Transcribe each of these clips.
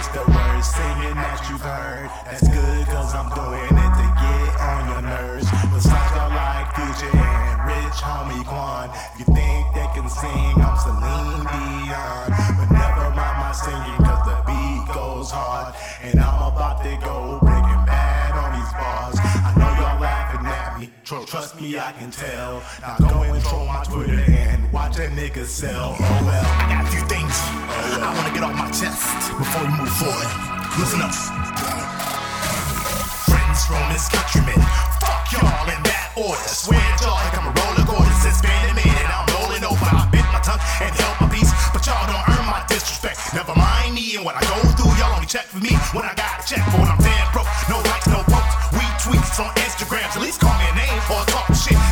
just the words singing that you've heard. That's good, cause I'm doing it to get on your nerves. Besides, y'all like Future and Rich Homie Quan. You think they can sing, I'm Celine Dion. But never mind my singing, cause the beat goes hard. And I'm about to go breaking bad on these bars. I know y'all laughing at me. Tr- Trust me, I can tell. Now go and troll my Twitter and watch a nigga sell. Oh well. Before we move forward. Listen up. Friends from countrymen, fuck y'all in that order. Swear to y'all like I'm a roller coaster since been a minute. I'm rolling over. I bit my tongue and held my peace, but y'all don't earn my disrespect. Never mind me and what I go through. Y'all only check for me when I got a check for when I'm damn broke. No likes, no posts. We tweets on Instagrams. At least call me a name or talk shit.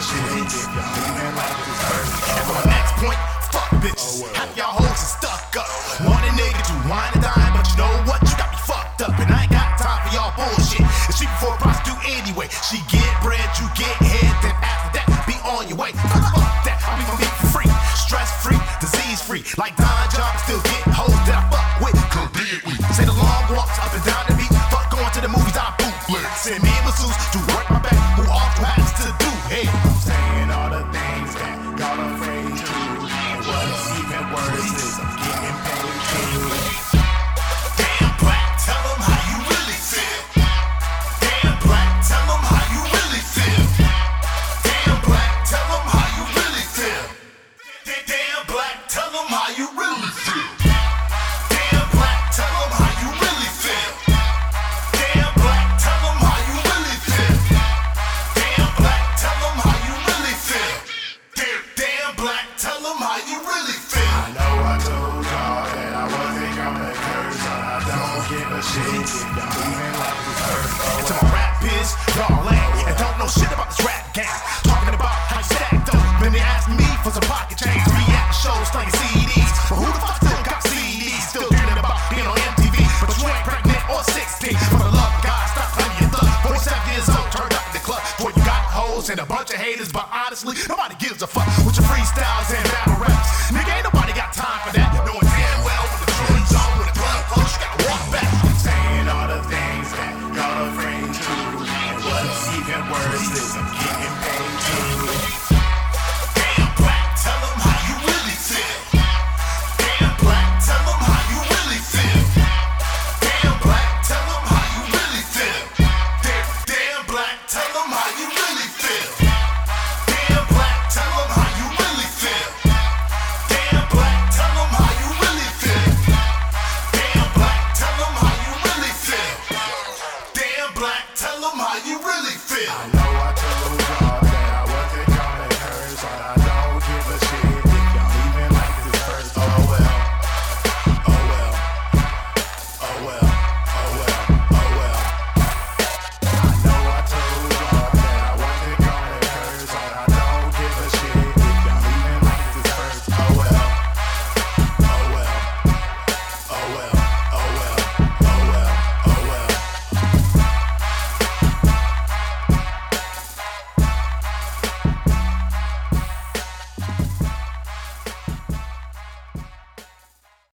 Shit y'all verse. And for my next point, fuck bitches. Half y'all hoes is stuck up. Want a nigga to wine and dine, but you know what? You got me fucked up. And I ain't got time for y'all bullshit. And she before a prostitute anyway. She get bread, you get head, then after that, be on your way. Fuck that, I be gonna be free, stress free, disease free. Like Don John, still To my rap biz, y'all ain't and don't know shit about this rap game. Talking about how you stacked up, then they asked me for some pocket change. Be at shows slinging CDs, but who the fuck still got CDs? Still dreaming about being on MTV, but you ain't pregnant or 16. For the love of God, stop playing your thug. 47 years old, turned up in the club. Boy, you got hoes and a bunch of haters, but honestly, nobody gives a fuck with your freestyles and is I'm getting paid